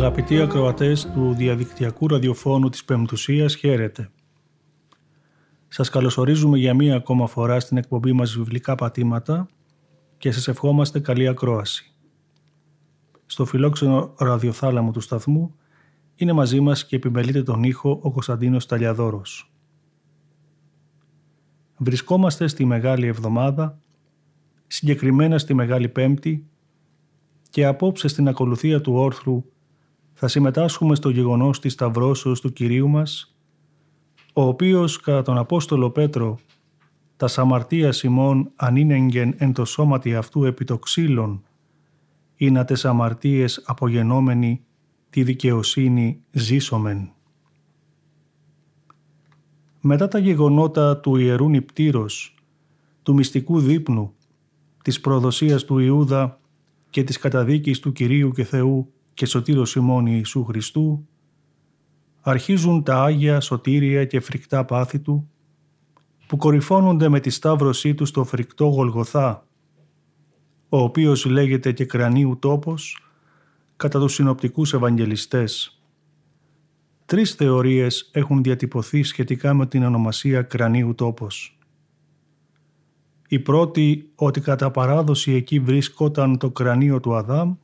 Αγαπητοί ακροατές του διαδικτυακού ραδιοφώνου της Πεμπτουσίας, χαίρετε. Σας καλωσορίζουμε για μία ακόμα φορά στην εκπομπή μας βιβλικά πατήματα και σας ευχόμαστε καλή ακρόαση. Στο φιλόξενο ραδιοθάλαμο του σταθμού είναι μαζί μας και επιμελείται τον ήχο ο Κωνσταντίνος Ταλιαδόρος. Βρισκόμαστε στη Μεγάλη Εβδομάδα, συγκεκριμένα στη Μεγάλη Πέμπτη και απόψε στην ακολουθία του όρθρου θα συμμετάσχουμε στο γεγονός της Σταυρώσεως του Κυρίου μας, ο οποίος κατά τον Απόστολο Πέτρο τα σαμαρτία Σιμών ανήνεγγεν εν το σώματι αυτού επί το ξύλων, ή να τες αμαρτίες απογενόμενοι τη δικαιοσύνη ζήσομεν. Μετά τα γεγονότα του Ιερού Νυπτήρος, του μυστικού δείπνου, της προδοσίας του Ιούδα και της καταδίκης του Κυρίου και Θεού και Σωτήρου Σιμών Ιησού Χριστού, αρχίζουν τα Άγια σωτήρια και φρικτά πάθη Του, που κορυφώνονται με τη σταύρωσή Του στο φρικτό Γολγοθά, ο οποίος λέγεται και κρανίου τόπος κατά τους συνοπτικούς Ευαγγελιστές. Τρεις θεωρίες έχουν διατυπωθεί σχετικά με την ονομασία κρανίου τόπος. Η πρώτη ότι κατά παράδοση εκεί βρίσκονταν το κρανίο του Αδάμ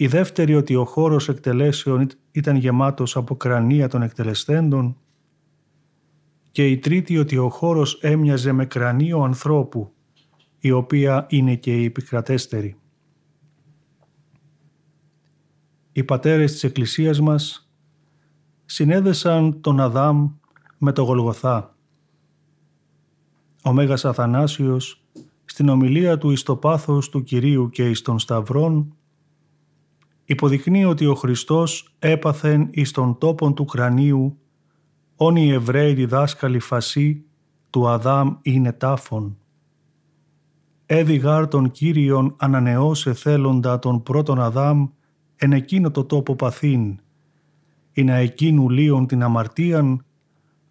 η δεύτερη ότι ο χώρος εκτελέσεων ήταν γεμάτος από κρανία των εκτελεστέντων και η τρίτη ότι ο χώρος έμοιαζε με κρανίο ανθρώπου, η οποία είναι και η επικρατέστερη. Οι πατέρες της Εκκλησίας μας συνέδεσαν τον Αδάμ με το Γολγοθά. Ο Μέγας Αθανάσιος στην ομιλία του εις του Κυρίου και εις των Σταυρών υποδεικνύει ότι ο Χριστός έπαθεν εις τον τόπον του κρανίου όν οι Εβραίοι διδάσκαλοι φασί του Αδάμ είναι τάφων. Έδιγάρ τον Κύριον ανανεώσε θέλοντα τον πρώτον Αδάμ εν εκείνο το τόπο παθήν, ή να εκείνου λίον την αμαρτίαν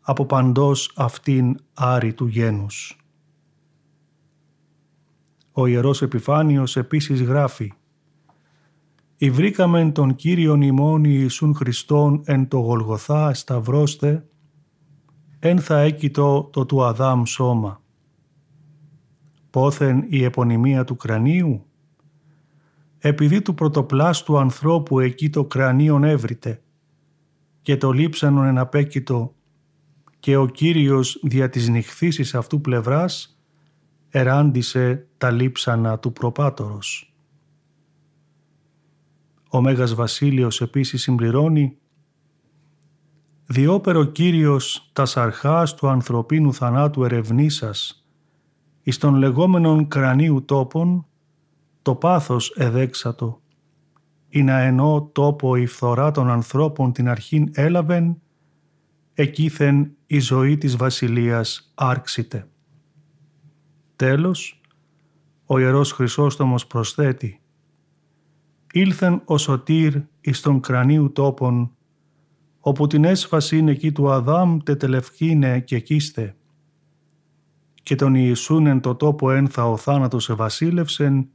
από παντός αυτήν άρη του γένους. Ο Ιερός Επιφάνιος επίσης γράφει «Υβρήκαμεν τον Κύριον ημών Ιησούν Χριστόν εν το Γολγοθά σταυρώστε, εν θα έκειτο το του Αδάμ σώμα. Πόθεν η επωνυμία του κρανίου, επειδή του πρωτοπλάστου ανθρώπου εκεί το κρανίον έβριτε και το λείψανον εν απέκειτο και ο Κύριος δια της νυχθήσης αυτού πλευράς εράντισε τα λείψανα του προπάτορος. Ο Μέγας Βασίλειος επίσης συμπληρώνει «Διόπερο Κύριος τα αρχάς του ανθρωπίνου θανάτου ερευνήσας, εις των λεγόμενων κρανίου τόπων, το πάθος εδέξατο, ή να ενώ τόπο η φθορά των ανθρώπων την αρχήν έλαβεν, εκείθεν η ζωή της βασιλείας άρξητε». Τέλος, ο Ιερός Χρυσόστομος προσθέτει ήλθεν ο σωτήρ εις τον κρανίου τόπον, όπου την έσφαση είναι εκεί του Αδάμ τετελευκίνε και κίστε. Και τον Ιησούν εν το τόπο ένθα ο θάνατος ευασίλευσεν,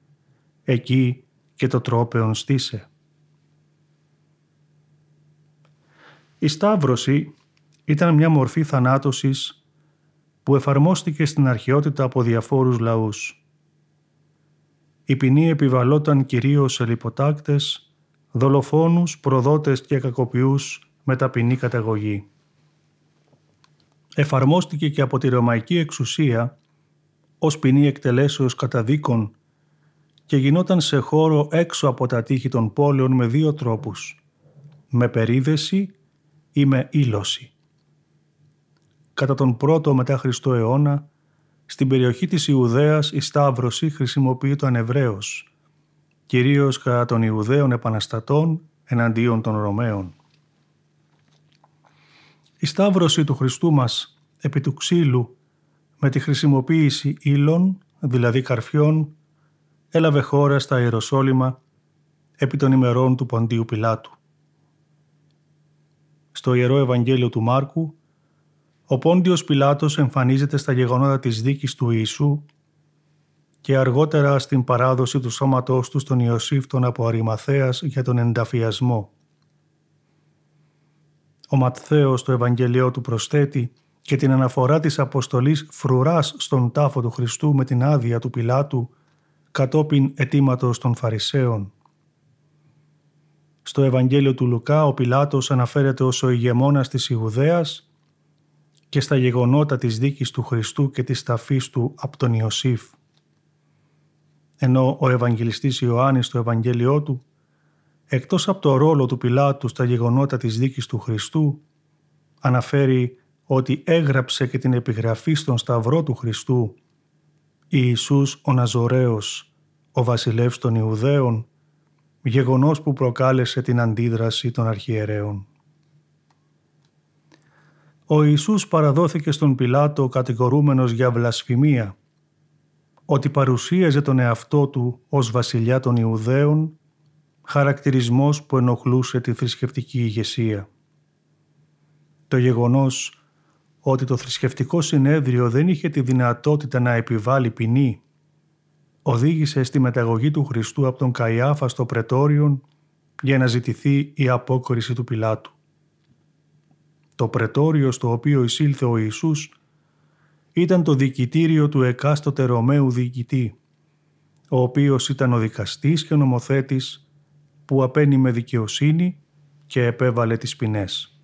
εκεί και το τρόπεον στήσε. Η Σταύρωση ήταν μια μορφή θανάτωσης που εφαρμόστηκε στην αρχαιότητα από διαφόρους λαούς. Η ποινή επιβαλόταν κυρίως σε λιποτάκτες, δολοφόνους, προδότες και κακοποιούς με ταπεινή καταγωγή. Εφαρμόστηκε και από τη Ρωμαϊκή εξουσία ως ποινή εκτελέσεως καταδίκων και γινόταν σε χώρο έξω από τα τείχη των πόλεων με δύο τρόπους, με περίδεση ή με ήλωση. Κατά τον πρώτο μετά αιώνα στην περιοχή της Ιουδαίας η Σταύρωση χρησιμοποιεί το ανεβραίος, κυρίως κατά των Ιουδαίων επαναστατών εναντίον των Ρωμαίων. Η σταύρωση του Χριστού μας επί του ξύλου με τη χρησιμοποίηση ύλων, δηλαδή καρφιών, έλαβε χώρα στα Ιεροσόλυμα επί των ημερών του Ποντίου Πιλάτου. Στο Ιερό Ευαγγέλιο του Μάρκου, ο Πόντιος Πιλάτος εμφανίζεται στα γεγονότα της δίκης του Ιησού και αργότερα στην παράδοση του σώματός του στον Ιωσήφ τον από Αρημαθέας για τον ενταφιασμό. Ο Ματθαίος στο Ευαγγελιό του προσθέτει και την αναφορά της αποστολής φρουράς στον τάφο του Χριστού με την άδεια του Πιλάτου κατόπιν αιτήματος των Φαρισαίων. Στο Ευαγγέλιο του Λουκά ο Πιλάτος αναφέρεται ως ο ηγεμόνας της Ιουδαίας και στα γεγονότα της δίκης του Χριστού και της ταφής του από τον Ιωσήφ. Ενώ ο Ευαγγελιστής Ιωάννης στο Ευαγγέλιό του, εκτός από το ρόλο του Πιλάτου στα γεγονότα της δίκης του Χριστού, αναφέρει ότι έγραψε και την επιγραφή στον Σταυρό του Χριστού Ιησούς ο Ναζωραίος, ο βασιλεύς των Ιουδαίων, γεγονός που προκάλεσε την αντίδραση των αρχιερέων. Ο Ιησούς παραδόθηκε στον Πιλάτο κατηγορούμενος για βλασφημία, ότι παρουσίαζε τον εαυτό του ως βασιλιά των Ιουδαίων, χαρακτηρισμός που ενοχλούσε τη θρησκευτική ηγεσία. Το γεγονός ότι το θρησκευτικό συνέδριο δεν είχε τη δυνατότητα να επιβάλλει ποινή, οδήγησε στη μεταγωγή του Χριστού από τον Καϊάφα στο Πρετόριον για να ζητηθεί η απόκριση του Πιλάτου. Το Πρετόριο στο οποίο εισήλθε ο Ιησούς ήταν το διοικητήριο του εκάστοτε Ρωμαίου διοικητή, ο οποίος ήταν ο δικαστής και ο νομοθέτης που απένει με δικαιοσύνη και επέβαλε τις ποινές.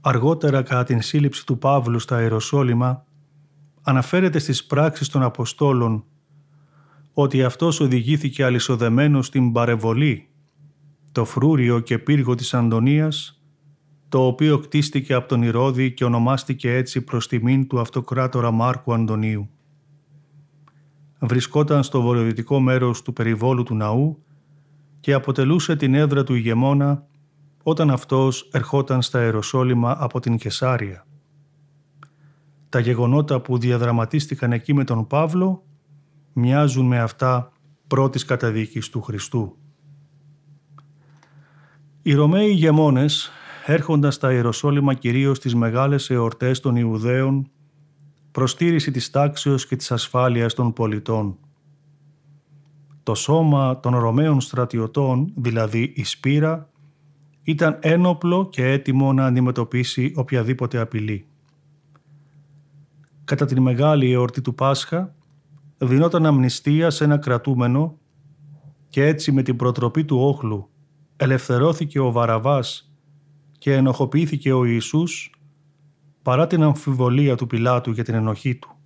Αργότερα κατά την σύλληψη του Παύλου στα Ιεροσόλυμα αναφέρεται στις πράξεις των Αποστόλων ότι αυτός οδηγήθηκε αλυσοδεμένος στην παρεβολή, το φρούριο και πύργο της Αντωνίας, το οποίο κτίστηκε από τον Ηρώδη και ονομάστηκε έτσι προς τιμήν του αυτοκράτορα Μάρκου Αντωνίου. Βρισκόταν στο βορειοδυτικό μέρος του περιβόλου του ναού και αποτελούσε την έδρα του ηγεμόνα όταν αυτός ερχόταν στα Αεροσόλυμα από την Κεσάρια. Τα γεγονότα που διαδραματίστηκαν εκεί με τον Παύλο μοιάζουν με αυτά πρώτης καταδίκης του Χριστού. Οι Ρωμαίοι ηγεμόνες έρχοντας στα Ιεροσόλυμα κυρίως στις μεγάλες εορτές των Ιουδαίων προστήρηση της τάξεως και της ασφάλειας των πολιτών. Το σώμα των Ρωμαίων στρατιωτών, δηλαδή η Σπύρα, ήταν ένοπλο και έτοιμο να αντιμετωπίσει οποιαδήποτε απειλή. Κατά την μεγάλη εορτή του Πάσχα δινόταν αμνηστία σε ένα κρατούμενο και έτσι με την προτροπή του όχλου ελευθερώθηκε ο Βαραβάς και ενοχοποιήθηκε ο Ιησούς παρά την αμφιβολία του Πιλάτου για την ενοχή του.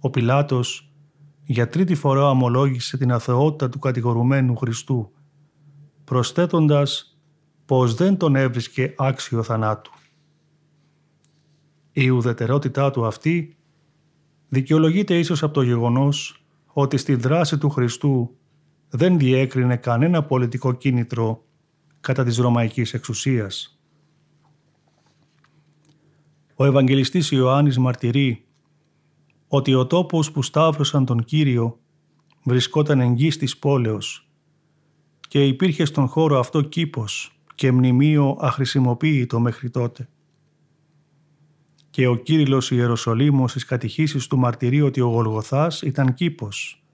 Ο Πιλάτος για τρίτη φορά ομολόγησε την αθεότητα του κατηγορουμένου Χριστού προσθέτοντας πως δεν τον έβρισκε άξιο θανάτου. Η ουδετερότητά του αυτή δικαιολογείται ίσως από το γεγονός ότι στη δράση του Χριστού δεν διέκρινε κανένα πολιτικό κίνητρο κατά της Ρωμαϊκής εξουσίας. Ο Ευαγγελιστής Ιωάννης μαρτυρεί ότι ο τόπος που σταύρωσαν τον Κύριο βρισκόταν εγγύς της πόλεως και υπήρχε στον χώρο αυτό κήπος και μνημείο αχρησιμοποίητο μέχρι τότε. Και ο Κύριλλος Ιεροσολύμος στις κατηχήσεις του μαρτυρεί ότι ο Γολγοθάς ήταν κήπος,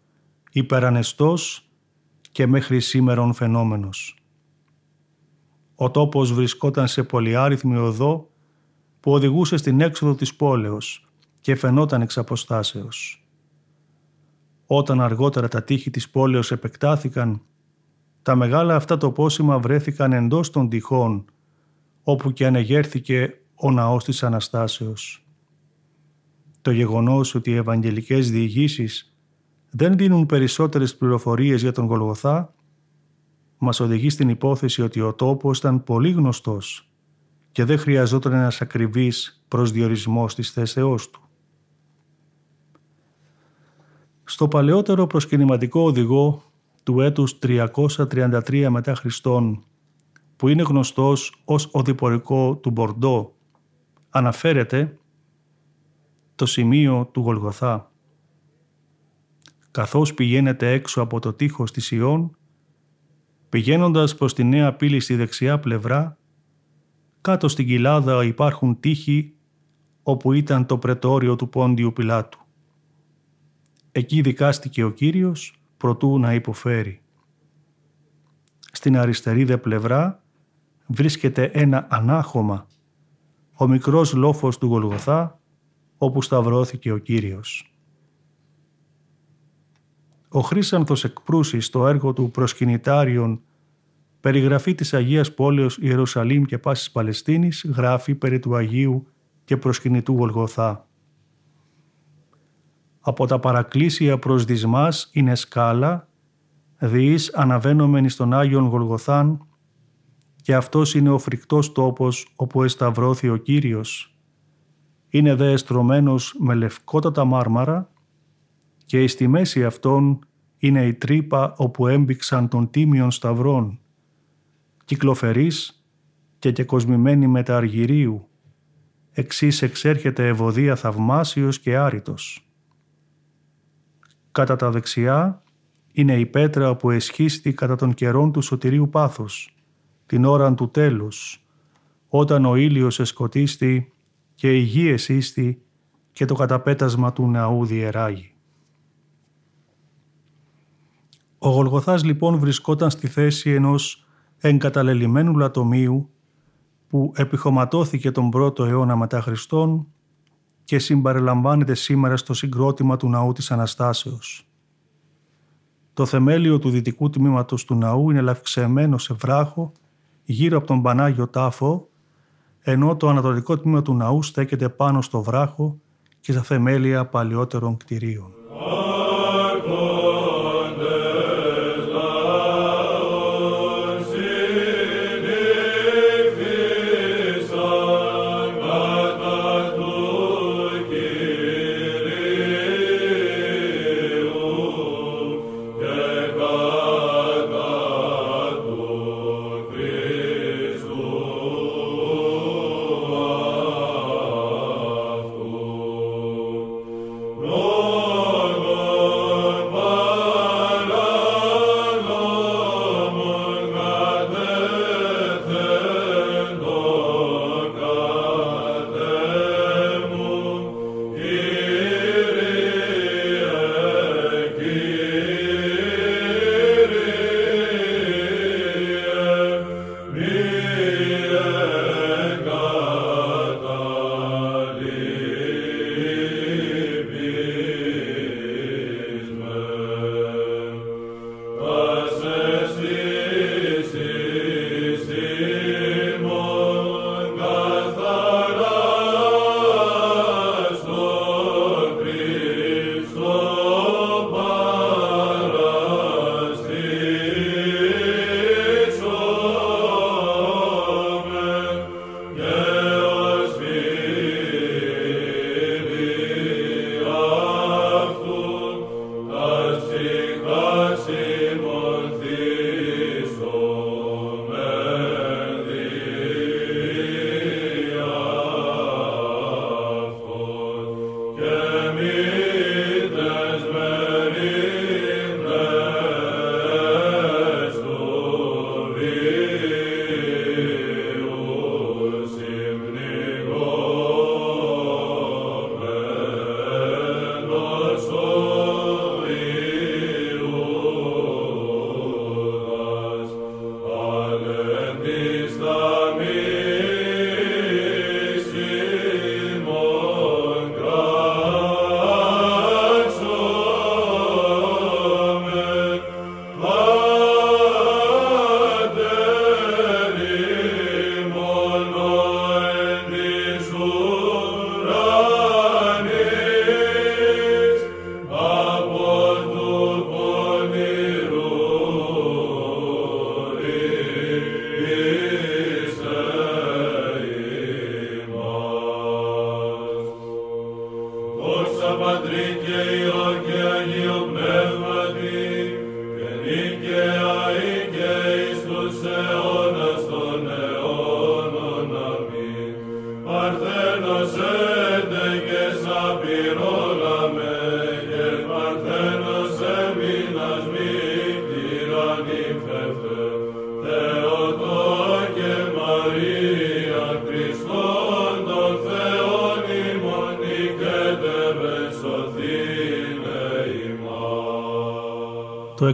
υπερανεστός και μέχρι σήμερον φαινόμενος. Ο τόπος βρισκόταν σε πολυάριθμη οδό που οδηγούσε στην έξοδο της πόλεως και φαινόταν εξ αποστάσεως. Όταν αργότερα τα τείχη της πόλεως επεκτάθηκαν τα μεγάλα αυτά τοπόσημα βρέθηκαν εντός των τυχών, όπου και ανεγέρθηκε ο ναός της Αναστάσεως. Το γεγονός ότι οι ευαγγελικές διηγήσεις δεν δίνουν περισσότερες πληροφορίες για τον Γολγοθά, μας οδηγεί στην υπόθεση ότι ο τόπος ήταν πολύ γνωστός και δεν χρειαζόταν ένας ακριβής προσδιορισμός της θέσεώς του. Στο παλαιότερο προσκυνηματικό οδηγό του έτους 333 μετά Χριστόν, που είναι γνωστός ως οδηπορικό του Μπορντό, αναφέρεται το σημείο του Γολγοθά. Καθώς πηγαίνετε έξω από το τείχος της Ιών, πηγαίνοντας προς τη νέα πύλη στη δεξιά πλευρά, κάτω στην κοιλάδα υπάρχουν τείχοι όπου ήταν το πρετόριο του Πόντιου Πιλάτου. Εκεί δικάστηκε ο Κύριος προτού να υποφέρει. Στην αριστερή δε πλευρά βρίσκεται ένα ανάχωμα, ο μικρός λόφος του Γολγοθά, όπου σταυρώθηκε ο Κύριος. Ο Χρύσανθος εκπρούσης στο έργο του «Προσκυνητάριον» περιγραφή της Αγίας Πόλεως Ιερουσαλήμ και Πάσης Παλαιστίνης γράφει περί του Αγίου και προσκυνητού Γολγοθά. Από τα παρακλήσια προς δυσμάς είναι σκάλα, διείς αναβαίνομενοι στον Άγιον Γολγοθάν και αυτός είναι ο φρικτός τόπος όπου εσταυρώθη ο Κύριος. Είναι δε εστρωμένος με λευκότατα μάρμαρα και εις τη μέση αυτών είναι η τρύπα όπου έμπηξαν των τίμιων σταυρών, κυκλοφερής και κεκοσμημένη με τα αργυρίου, εξής εξέρχεται ευωδία θαυμάσιος και άριτος. Κατά τα δεξιά είναι η πέτρα που εσχίστη κατά των καιρών του σωτηρίου πάθους, την ώρα του τέλους, όταν ο ήλιος εσκοτίστη και η γη εσύστη και το καταπέτασμα του ναού διεράγει. Ο Γολγοθάς λοιπόν βρισκόταν στη θέση ενός εγκαταλελειμμένου λατομείου που επιχωματώθηκε τον πρώτο αιώνα μετά Χριστόν και συμπαρελαμβάνεται σήμερα στο συγκρότημα του ναού της Αναστάσεως. Το θεμέλιο του δυτικού τμήματος του ναού είναι λαυξεμένο σε βράχο γύρω από τον Πανάγιο Τάφο, ενώ το ανατολικό τμήμα του ναού στέκεται πάνω στο βράχο και στα θεμέλια παλιότερων κτηρίων.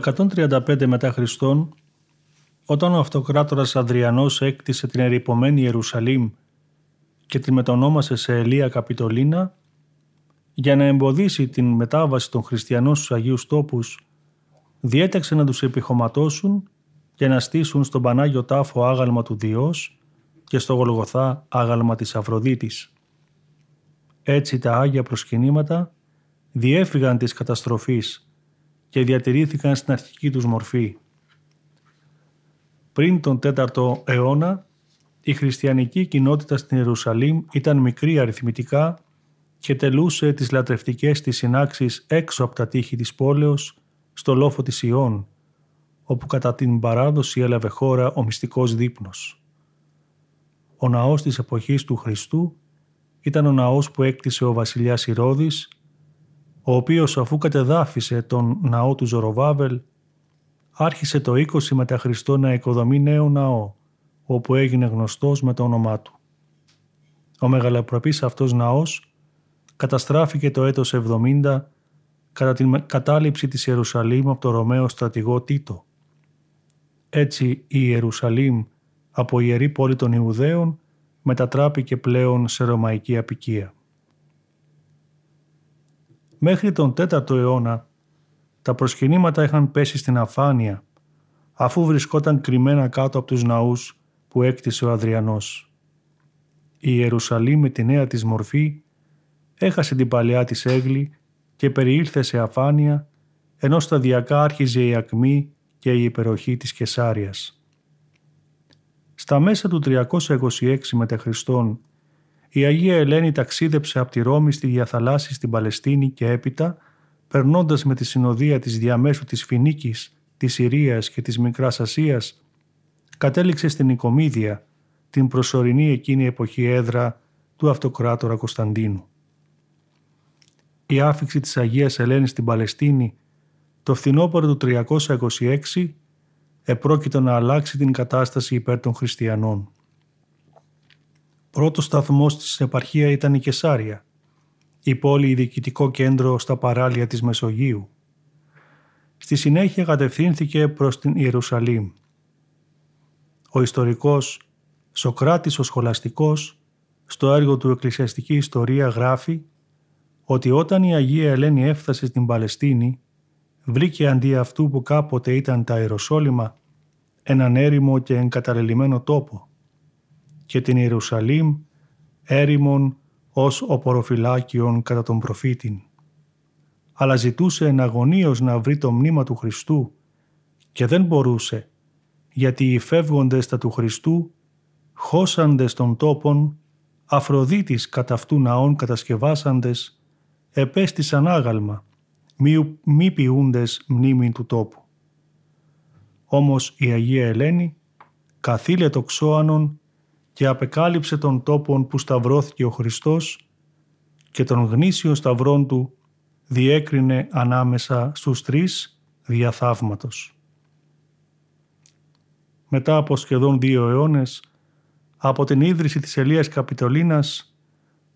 135 μετά Χριστόν, όταν ο αυτοκράτορας Αδριανός έκτισε την ερυπωμένη Ιερουσαλήμ και την μετονόμασε σε Ελία Καπιτολίνα, για να εμποδίσει την μετάβαση των χριστιανών στους Αγίους Τόπους, διέταξε να τους επιχωματώσουν και να στήσουν στον Πανάγιο Τάφο άγαλμα του Διός και στο Γολγοθά άγαλμα της Αφροδίτης. Έτσι τα Άγια προσκυνήματα διέφυγαν της καταστροφής και διατηρήθηκαν στην αρχική τους μορφή. Πριν τον 4ο αιώνα, η χριστιανική κοινότητα στην Ιερουσαλήμ ήταν μικρή αριθμητικά και τελούσε τις λατρευτικές της συνάξεις έξω από τα τείχη της πόλεως, στο λόφο της Ιών, όπου κατά την παράδοση έλαβε χώρα ο μυστικός δείπνος. Ο ναός της εποχής του Χριστού ήταν ο ναός που έκτισε ο βασιλιάς Ηρώδης, ο οποίος αφού κατεδάφισε τον ναό του Ζωροβάβελ, άρχισε το 20 μετά Χριστό να οικοδομεί νέο ναό, όπου έγινε γνωστός με το όνομά του. Ο μεγαλοπρεπής αυτός ναός καταστράφηκε το έτος 70 κατά την κατάληψη της Ιερουσαλήμ από το Ρωμαίο στρατηγό Τίτο. Έτσι η Ιερουσαλήμ από ιερή πόλη των Ιουδαίων μετατράπηκε πλέον σε ρωμαϊκή απικία. Μέχρι τον 4ο αιώνα τα προσκυνήματα είχαν πέσει στην αφάνεια αφού βρισκόταν κρυμμένα κάτω από τους ναούς που έκτισε ο Αδριανός. Η Ιερουσαλήμ με τη νέα της μορφή έχασε την παλιά της έγλη και περιήλθε σε αφάνεια ενώ σταδιακά άρχιζε η ακμή και η υπεροχή της Κεσάριας. Στα μέσα του 326 μετά Χριστόν, η Αγία Ελένη ταξίδεψε από τη Ρώμη στη διαθαλάσση στην Παλαιστίνη και έπειτα, περνώντας με τη συνοδεία της διαμέσου της Φινίκης, της Συρίας και της Μικράς Ασίας, κατέληξε στην Οικομίδια, την προσωρινή εκείνη εποχή έδρα του αυτοκράτορα Κωνσταντίνου. Η άφηξη της Αγίας Ελένης στην Παλαιστίνη το φθινόπωρο του 326 επρόκειτο να αλλάξει την κατάσταση υπέρ των χριστιανών. Πρώτος σταθμός της επαρχία ήταν η Κεσάρια, η πόλη διοικητικό κέντρο στα παράλια της Μεσογείου. Στη συνέχεια κατευθύνθηκε προς την Ιερουσαλήμ. Ο ιστορικός Σοκράτης ο Σχολαστικός στο έργο του «Εκκλησιαστική Ιστορία» γράφει ότι όταν η Αγία Ελένη έφτασε στην Παλαιστίνη βρήκε αντί αυτού που κάποτε ήταν τα Ιεροσόλυμα έναν έρημο και εγκαταλελειμμένο τόπο και την Ιερουσαλήμ έρημον ως οποροφυλάκιον κατά τον προφήτην. Αλλά ζητούσε εναγωνίως να βρει το μνήμα του Χριστού και δεν μπορούσε γιατί οι φεύγοντες τα του Χριστού χώσαντες των τόπων Αφροδίτης κατά αυτού ναών κατασκευάσαντες επέστησαν άγαλμα μη, μη ποιούντες μνήμη του τόπου. Όμως η Αγία Ελένη καθήλε το ξώανον και απεκάλυψε τον τόπον που σταυρώθηκε ο Χριστός και τον γνήσιο σταυρόν του διέκρινε ανάμεσα στους τρεις διαθαύματος. Μετά από σχεδόν δύο αιώνες, από την ίδρυση της Ελίας Καπιτολίνας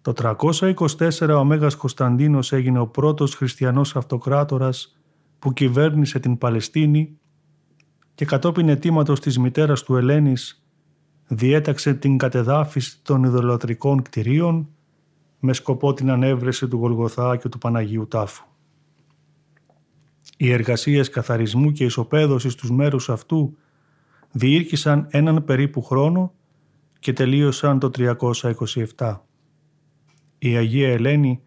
το 324 ο Μέγας Κωνσταντίνος έγινε ο πρώτος χριστιανός αυτοκράτορας που κυβέρνησε την Παλαιστίνη και κατόπιν αιτήματος της μητέρας του Ελένης διέταξε την κατεδάφιση των ιδωλοτρικών κτηρίων με σκοπό την ανέβρεση του Γολγοθά και του Παναγίου Τάφου. Οι εργασίες καθαρισμού και ισοπαίδωσης τους μέρους αυτού διήρκησαν έναν περίπου χρόνο και τελείωσαν το 327 η Αγία Ελένη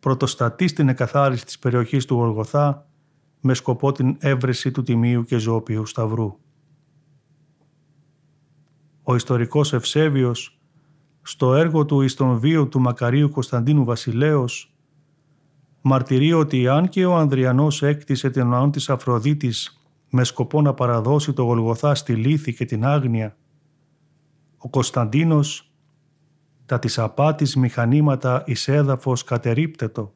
πρωτοστατεί στην εκαθάριση της περιοχής του Γολγοθά με σκοπό την έβρεση του Τιμίου και Ζώπιου Σταυρού. Ο ιστορικός Ευσέβιος στο έργο του εις τον βίο του Μακαρίου Κωνσταντίνου Βασιλέως μαρτυρεί ότι αν και ο Ανδριανός έκτισε την ναόν της Αφροδίτης με σκοπό να παραδώσει το Γολγοθά στη λύθη και την άγνοια, ο Κωνσταντίνος τα της απάτης μηχανήματα εις έδαφος κατερίπτετο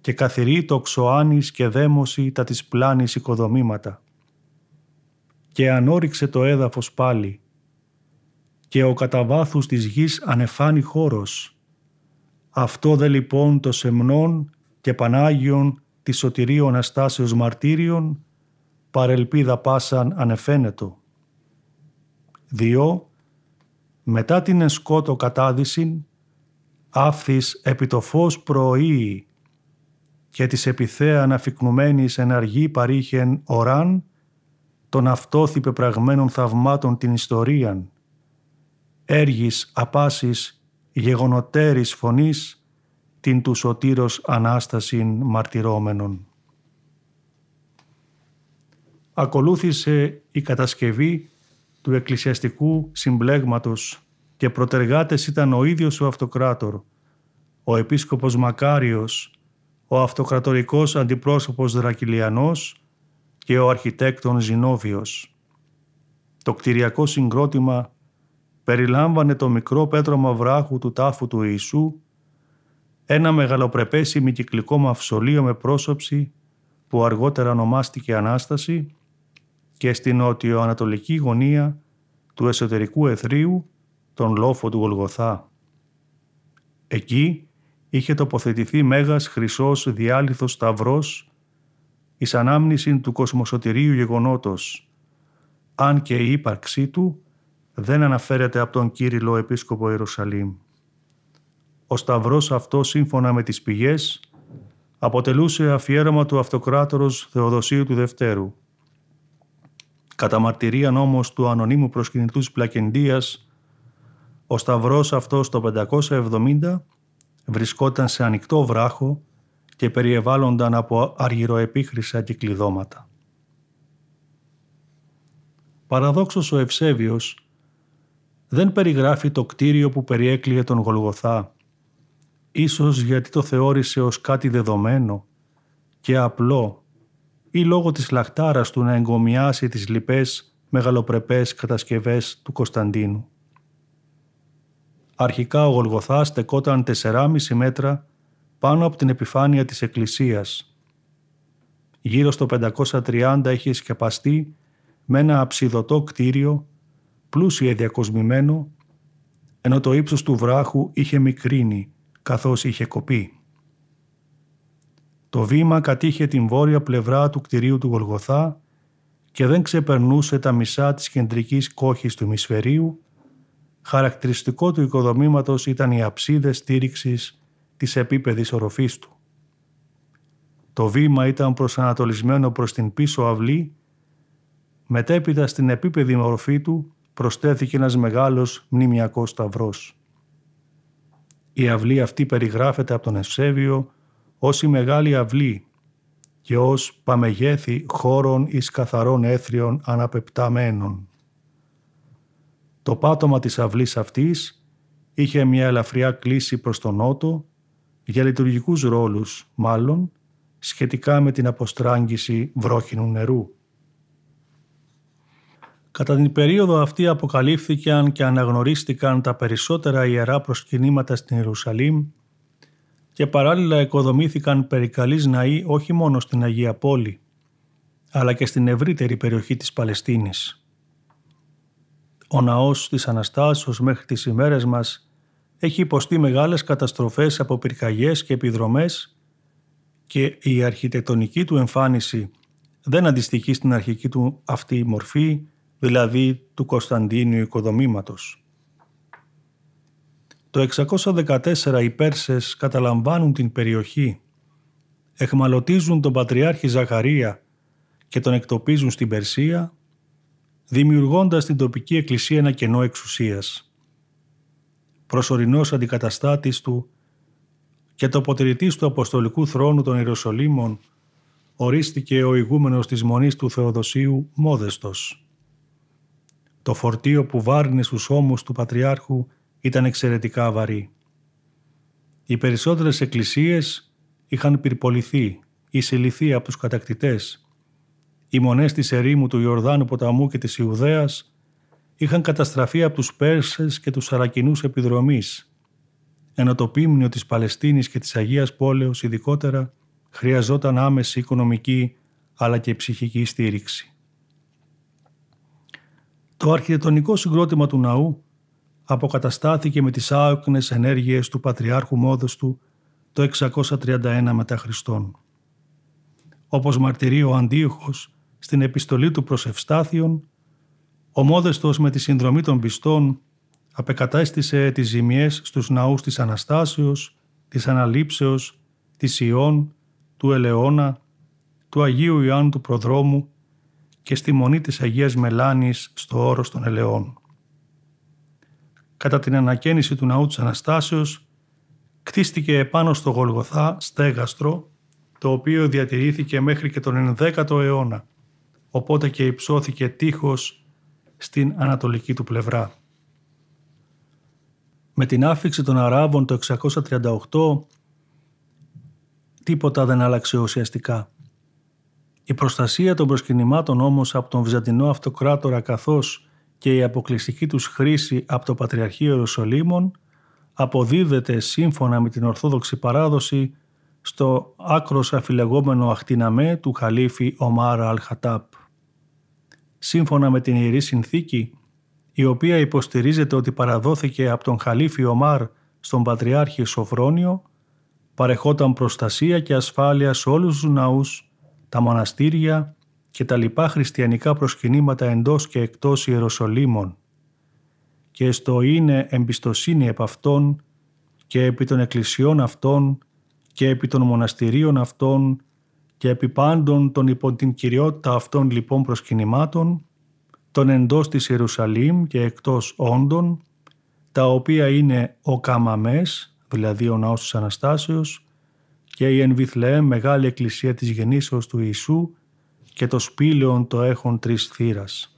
και καθηρεί το ξοάνης και δέμωση τα της πλάνης οικοδομήματα. Και ανόριξε το έδαφος πάλι και ο κατά της γης ανεφάνει χώρος. Αυτό δε λοιπόν το σεμνόν και Πανάγιον της Σωτηρίου Αναστάσεως Μαρτύριων παρελπίδα πάσαν ανεφαίνετο. Διό, μετά την εσκότο κατάδυσιν, άφθης επί το φως προοίη και της επιθέα αναφικνουμένης εναργή παρήχεν οράν, των αυτόθη πεπραγμένων θαυμάτων την ιστορίαν, έργης απάσης γεγονοτέρης φωνής, την του σωτήρος Ανάστασιν μαρτυρώμενων. Ακολούθησε η κατασκευή του εκκλησιαστικού συμπλέγματος και προτεργάτες ήταν ο ίδιος ο αυτοκράτορ, ο επίσκοπος Μακάριος, ο αυτοκρατορικός αντιπρόσωπος Δρακυλιανός και ο αρχιτέκτον Ζινόβιος. Το κτηριακό συγκρότημα περιλάμβανε το μικρό πέτρωμα βράχου του τάφου του Ιησού, ένα μεγαλοπρεπές ημικυκλικό μαυσολείο με πρόσωψη που αργότερα ονομάστηκε Ανάσταση και στην νότιο-ανατολική γωνία του εσωτερικού εθρίου τον λόφο του Γολγοθά. Εκεί είχε τοποθετηθεί μέγας χρυσός διάλυθος σταυρός εις ανάμνηση του κοσμοσωτηρίου γεγονότος, αν και η ύπαρξή του δεν αναφέρεται από τον Κύριλο Επίσκοπο Ιερουσαλήμ. Ο σταυρός αυτός σύμφωνα με τις πηγές αποτελούσε αφιέρωμα του αυτοκράτορος Θεοδοσίου του Δευτέρου. Κατά μαρτυρία όμως του ανωνύμου προσκυνητούς Πλακεντίας, ο σταυρός αυτός το 570 βρισκόταν σε ανοιχτό βράχο και περιεβάλλονταν από αργυροεπίχρησα κυκλειδώματα. Παραδόξως ο Ευσέβιος δεν περιγράφει το κτίριο που περιέκλειε τον Γολγοθά, ίσως γιατί το θεώρησε ως κάτι δεδομένο και απλό ή λόγω της λαχτάρας του να εγκομιάσει τις λοιπές μεγαλοπρεπές κατασκευές του Κωνσταντίνου. Αρχικά ο Γολγοθάς στεκόταν 4,5 μέτρα πάνω από την επιφάνεια της εκκλησίας. Γύρω στο 530 είχε σκεπαστεί με ένα αψιδωτό κτίριο, πλούσια διακοσμημένο, ενώ το ύψος του βράχου είχε μικρύνει, καθώς είχε κοπεί. Το βήμα κατήχε την βόρεια πλευρά του κτηρίου του Γολγοθά και δεν ξεπερνούσε τα μισά της κεντρικής κόχης του ημισφαιρίου, χαρακτηριστικό του οικοδομήματος ήταν οι αψίδες στήριξης της επίπεδης οροφής του. Το βήμα ήταν προσανατολισμένο προς την πίσω αυλή, μετέπειτα στην επίπεδη οροφή του προσθέθηκε ένας μεγάλος μνημιακός σταυρός. Η αυλή αυτή περιγράφεται από τον Ευσέβιο ως η μεγάλη αυλή και ως παμεγέθη χώρων εις καθαρών έθριων αναπεπταμένων. Το πάτωμα της αυλής αυτής είχε μια ελαφριά κλίση προς τον νότο για λειτουργικούς ρόλους, μάλλον, σχετικά με την αποστράγγιση βρόχινου νερού. Κατά την περίοδο αυτή αποκαλύφθηκαν και αναγνωρίστηκαν τα περισσότερα ιερά προσκυνήματα στην Ιερουσαλήμ και παράλληλα οικοδομήθηκαν περικαλείς ναοί όχι μόνο στην Αγία Πόλη, αλλά και στην ευρύτερη περιοχή της Παλαιστίνης. Ο ναός της Αναστάσεως μέχρι τις ημέρες μας έχει υποστεί μεγάλες καταστροφές από πυρκαγιές και επιδρομές και η αρχιτεκτονική του εμφάνιση δεν αντιστοιχεί στην αρχική του αυτή μορφή, δηλαδή του Κωνσταντίνιου οικοδομήματος. Το 614 οι Πέρσες καταλαμβάνουν την περιοχή, εχμαλωτίζουν τον Πατριάρχη Ζαχαρία και τον εκτοπίζουν στην Περσία, δημιουργώντας την τοπική εκκλησία ένα κενό εξουσίας προσωρινός αντικαταστάτης του και τοποτηρητής του Αποστολικού Θρόνου των Ιεροσολύμων, ορίστηκε ο ηγούμενος της Μονής του Θεοδοσίου Μόδεστος. Το φορτίο που βάρνει στους ώμους του Πατριάρχου ήταν εξαιρετικά βαρύ. Οι περισσότερες εκκλησίες είχαν πυρποληθεί ή συλληθεί από τους κατακτητές. Οι μονές της ερήμου του Ιορδάνου ποταμού και της Ιουδαίας είχαν καταστραφεί από τους Πέρσες και τους Σαρακινούς επιδρομής, ενώ το πίμνιο της Παλαιστίνης και της Αγίας Πόλεως ειδικότερα χρειαζόταν άμεση οικονομική αλλά και ψυχική στήριξη. Το αρχιτεκτονικό συγκρότημα του ναού αποκαταστάθηκε με τις άοκνες ενέργειες του Πατριάρχου Μόδος του το 631 μετά Χριστόν. Όπως μαρτυρεί ο Αντίοχος στην επιστολή του προς Ευστάθιον, ο Μόδεστος με τη συνδρομή των πιστών απεκατάστησε τις ζημιές στους ναούς της Αναστάσεως, της Αναλήψεως, της Ιών, του Ελαιώνα, του Αγίου Ιωάννου του Προδρόμου και στη μονή της Αγίας Μελάνης στο όρος των Ελαιών. Κατά την ανακαίνιση του ναού της Αναστάσεως, κτίστηκε επάνω στο Γολγοθά στέγαστρο, το οποίο διατηρήθηκε μέχρι και τον 11ο αιώνα, οπότε και υψώθηκε τείχος στην ανατολική του πλευρά. Με την άφηξη των Αράβων το 638 τίποτα δεν άλλαξε ουσιαστικά. Η προστασία των προσκυνημάτων όμως από τον Βυζαντινό Αυτοκράτορα καθώς και η αποκλειστική τους χρήση από το Πατριαρχείο Ιερουσαλήμων αποδίδεται σύμφωνα με την Ορθόδοξη παράδοση στο άκρος αφιλεγόμενο αχτιναμέ του Χαλίφη Ομάρα Αλ-Χατάπ. Σύμφωνα με την Ιερή Συνθήκη, η οποία υποστηρίζεται ότι παραδόθηκε από τον Χαλίφη Ομάρ στον Πατριάρχη Σοφρόνιο, παρεχόταν προστασία και ασφάλεια σε όλους τους ναούς, τα μοναστήρια και τα λοιπά χριστιανικά προσκυνήματα εντός και εκτός Ιεροσολύμων. Και στο είναι εμπιστοσύνη επ' αυτών και επί των εκκλησιών αυτών και επί των μοναστηρίων αυτών και επί πάντων των υπό την κυριότητα αυτών λοιπόν προσκυνημάτων, των εντός της Ιερουσαλήμ και εκτός όντων, τα οποία είναι ο Καμαμές, δηλαδή ο ναός της Αναστάσεως, και η Ενβιθλεέμ Μεγάλη Εκκλησία της Γεννήσεως του Ιησού και το σπήλαιον το έχουν τρεις θύρας.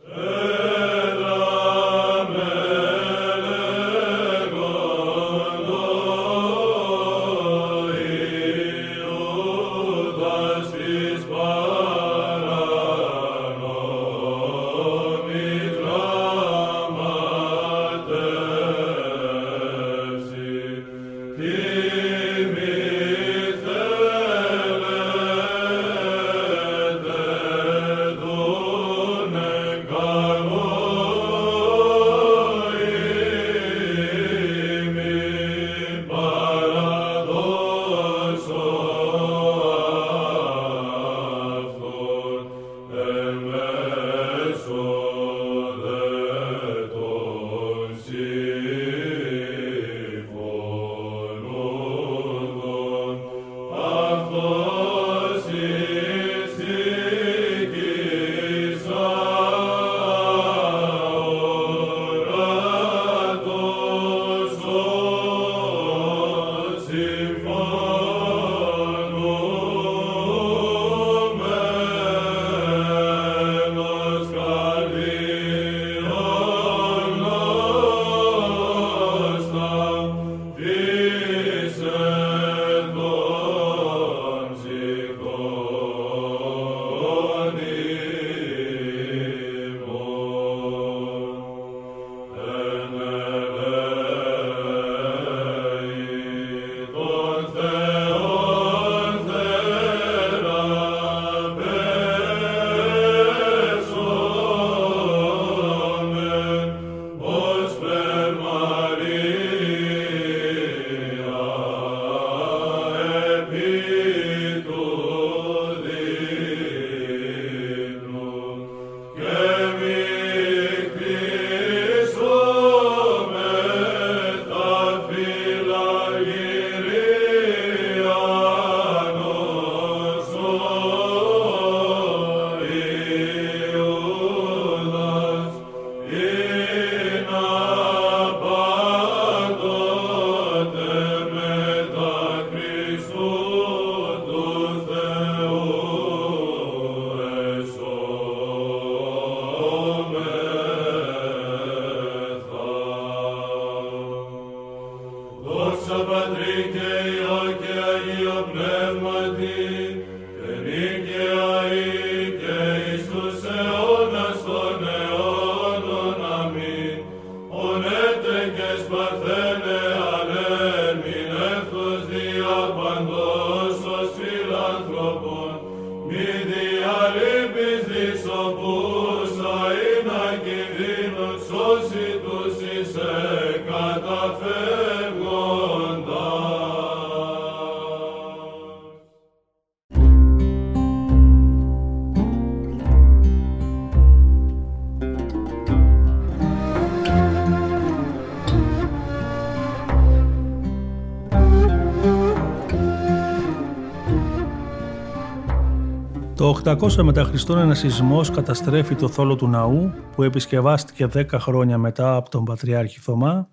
Το 800 μετά Χριστόν ένα σεισμός καταστρέφει το θόλο του ναού που επισκευάστηκε 10 χρόνια μετά από τον Πατριάρχη Θωμά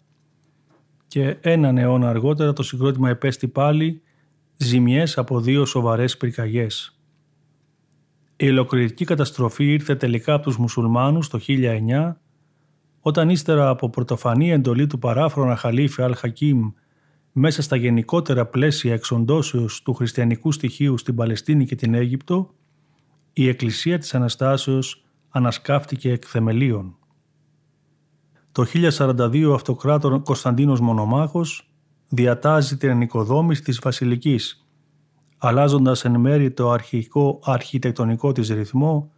και έναν αιώνα αργότερα το συγκρότημα επέστη πάλι ζημιές από δύο σοβαρές πυρκαγιές. Η ολοκληρωτική καταστροφή ήρθε τελικά από τους μουσουλμάνους το 1009 όταν ύστερα από πρωτοφανή εντολή του παράφρονα Χαλίφη Αλ Χακίμ μέσα στα γενικότερα πλαίσια εξοντώσεως του χριστιανικού στοιχείου στην Παλαιστίνη και την Αίγυπτο, η Εκκλησία της Αναστάσεως ανασκάφτηκε εκ θεμελίων. Το 1042 αυτοκράτορ Κωνσταντίνος Μονομάχος διατάζει την ανοικοδόμηση της Βασιλικής, αλλάζοντας εν μέρη το αρχικό αρχιτεκτονικό της ρυθμό,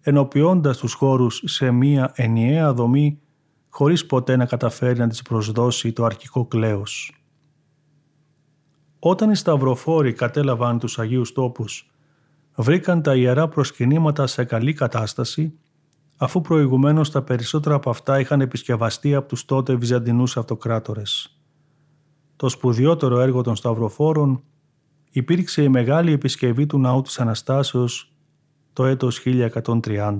ενοποιώντας τους χώρους σε μία ενιαία δομή χωρίς ποτέ να καταφέρει να της προσδώσει το αρχικό κλέος. Όταν οι σταυροφόροι κατέλαβαν τους Αγίους Τόπους, βρήκαν τα ιερά προσκυνήματα σε καλή κατάσταση, αφού προηγουμένως τα περισσότερα από αυτά είχαν επισκευαστεί από τους τότε Βυζαντινούς αυτοκράτορες. Το σπουδιότερο έργο των σταυροφόρων υπήρξε η μεγάλη επισκευή του ναού της Αναστάσεως το έτος 1130.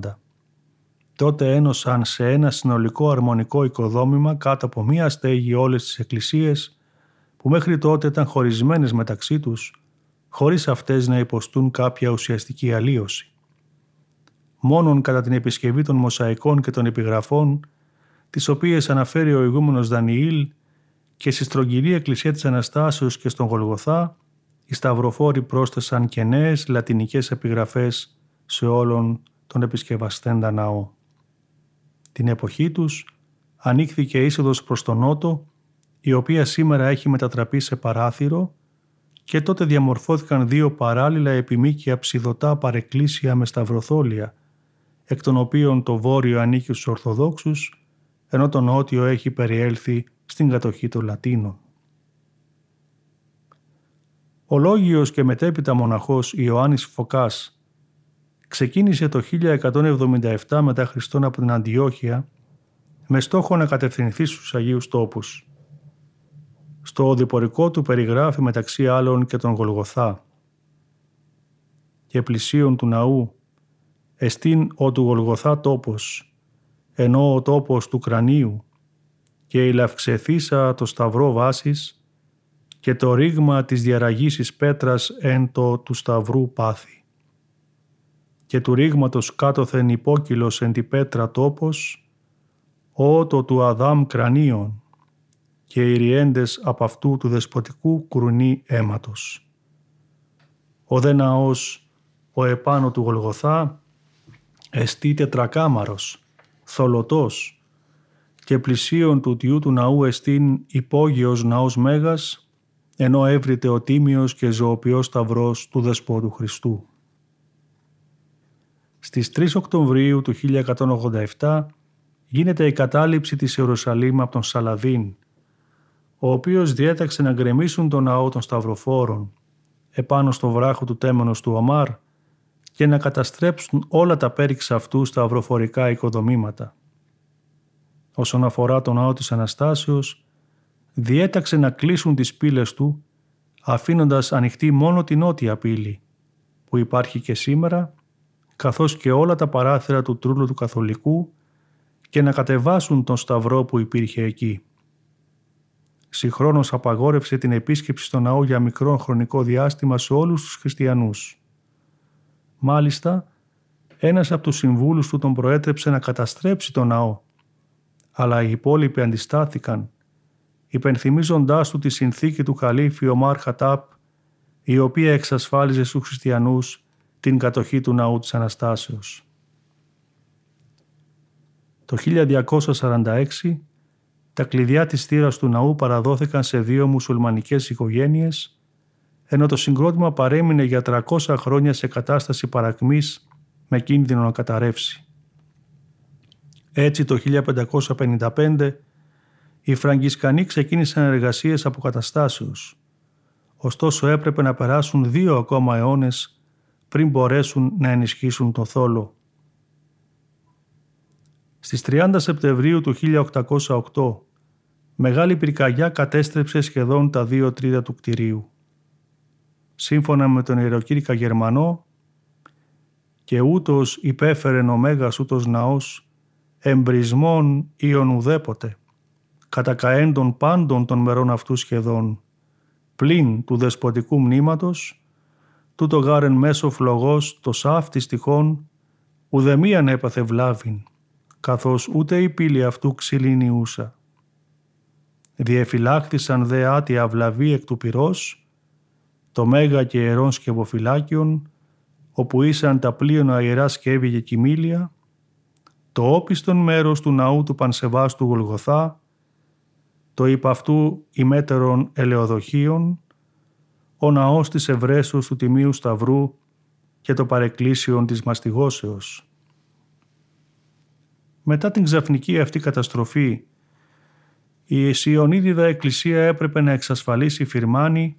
Τότε ένωσαν σε ένα συνολικό αρμονικό οικοδόμημα κάτω από μία στέγη όλες τις εκκλησίες που μέχρι τότε ήταν χωρισμένες μεταξύ τους, χωρίς αυτές να υποστούν κάποια ουσιαστική αλλίωση. Μόνον κατά την επισκευή των μοσαϊκών και των επιγραφών, τις οποίες αναφέρει ο ηγούμενος Δανιήλ και στη στρογγυλή εκκλησία της Αναστάσεως και στον Γολγοθά, οι σταυροφόροι πρόσθεσαν και νέες λατινικές επιγραφές σε όλον τον επισκευαστέντα ναό. Την εποχή τους ανοίχθηκε είσοδος προς τον νότο η οποία σήμερα έχει μετατραπεί σε παράθυρο και τότε διαμορφώθηκαν δύο παράλληλα επιμήκεια ψιδωτά παρεκκλήσια με σταυροθόλια, εκ των οποίων το βόρειο ανήκει στους Ορθοδόξους, ενώ το νότιο έχει περιέλθει στην κατοχή των Λατίνων. Ο λόγιος και μετέπειτα μοναχός Ιωάννης Φωκάς ξεκίνησε το 1177 μετά Χριστόν από την Αντιόχεια με στόχο να κατευθυνθεί στους Αγίους Τόπους. Στο οδηπορικό του περιγράφει μεταξύ άλλων και τον Γολγοθά. Και πλησίον του ναού, εστίν ο του Γολγοθά τόπος, ενώ ο τόπος του κρανίου, και η λαυξεθήσα το σταυρό βάσης, και το ρήγμα της διαραγήσης πέτρας εν το του σταυρού πάθη. Και του ρήγματος κάτωθεν υπόκυλος εν τη πέτρα τόπος, ο το του Αδάμ κρανίων, και οι ριέντες από αυτού του δεσποτικού κουρνί αίματος. Ο δε ναός, ο επάνω του Γολγοθά, εστί τετρακάμαρος, θολωτός, και πλησίον του τιού του ναού εστίν υπόγειος ναός Μέγας, ενώ έβριτε ο τίμιος και ζωοποιός σταυρός του Δεσπότου Χριστού. Στις 3 Οκτωβρίου του 1187 γίνεται η κατάληψη της Ιερουσαλήμ από τον Σαλαδίν, ο οποίος διέταξε να γκρεμίσουν τον ναό των Σταυροφόρων επάνω στο βράχο του τέμενος του Ομάρ και να καταστρέψουν όλα τα πέριξα αυτού στα αυροφορικά οικοδομήματα. Όσον αφορά τον ναό της Αναστάσεως, διέταξε να κλείσουν τις πύλες του, αφήνοντας ανοιχτή μόνο την νότια πύλη, που υπάρχει και σήμερα, καθώς και όλα τα παράθυρα του τρούλου του Καθολικού και να κατεβάσουν τον σταυρό που υπήρχε εκεί συγχρόνως απαγόρευσε την επίσκεψη στο ναό για μικρό χρονικό διάστημα σε όλους τους χριστιανούς. Μάλιστα, ένας από τους συμβούλους του τον προέτρεψε να καταστρέψει το ναό, αλλά οι υπόλοιποι αντιστάθηκαν, υπενθυμίζοντάς του τη συνθήκη του Χαλίφη Ομάρ Χατάπ, η οποία εξασφάλιζε στους χριστιανούς την κατοχή του ναού της Αναστάσεως. Το 1246 τα κλειδιά της θύρας του ναού παραδόθηκαν σε δύο μουσουλμανικές οικογένειες, ενώ το συγκρότημα παρέμεινε για 300 χρόνια σε κατάσταση παρακμής με κίνδυνο να καταρρεύσει. Έτσι το 1555 οι Φραγκισκανοί ξεκίνησαν εργασίες αποκαταστάσεως. Ωστόσο έπρεπε να περάσουν δύο ακόμα αιώνες πριν μπορέσουν να ενισχύσουν τον θόλο. Στις 30 Σεπτεμβρίου του 1808, μεγάλη πυρκαγιά κατέστρεψε σχεδόν τα δύο τρίτα του κτηρίου. Σύμφωνα με τον ιεροκήρυκα Γερμανό, και ούτως υπέφερεν ο Μέγας ούτως ναός, εμπρισμών ιον ουδέποτε, κατακαέντων πάντων των μερών αυτού σχεδόν, πλην του δεσποτικού μνήματος, τούτο γάρεν μέσω φλογός το σάφτης τυχόν, ουδεμίαν έπαθε βλάβην, καθώς ούτε η πύλη αυτού ξυλινιούσα. Διεφυλάχθησαν δε άτια βλαβή εκ του πυρός, το μέγα και ιερών σκευοφυλάκιον, όπου ήσαν τα πλοίωνα ιερά σκεύη και κοιμήλια, το όπιστον μέρος του ναού του Πανσεβάστου Γολγοθά, το υπ' αυτού ημέτερων ελαιοδοχείων, ο ναός της Ευρέσεως του Τιμίου Σταυρού και το παρεκκλήσιον της Μαστιγώσεως. Μετά την ξαφνική αυτή καταστροφή, η Ισιονίδιδα Εκκλησία έπρεπε να εξασφαλίσει φυρμάνη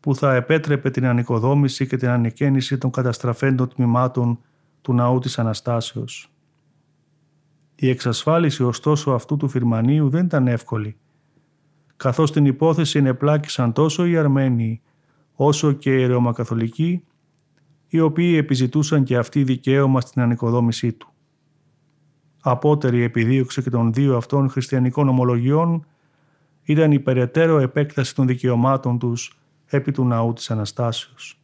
που θα επέτρεπε την ανοικοδόμηση και την ανεκαίνιση των καταστραφέντων τμήματων του ναού της Αναστάσεως. Η εξασφάλιση ωστόσο αυτού του φυρμανίου δεν ήταν εύκολη, καθώς την υπόθεση ενεπλάκησαν τόσο οι Αρμένοι όσο και οι Ρωμακαθολικοί, οι οποίοι επιζητούσαν και αυτοί δικαίωμα στην ανοικοδόμησή του. Απότερη επιδίωξη και των δύο αυτών χριστιανικών ομολογιών ήταν η περαιτέρω επέκταση των δικαιωμάτων τους επί του ναού της Αναστάσεως.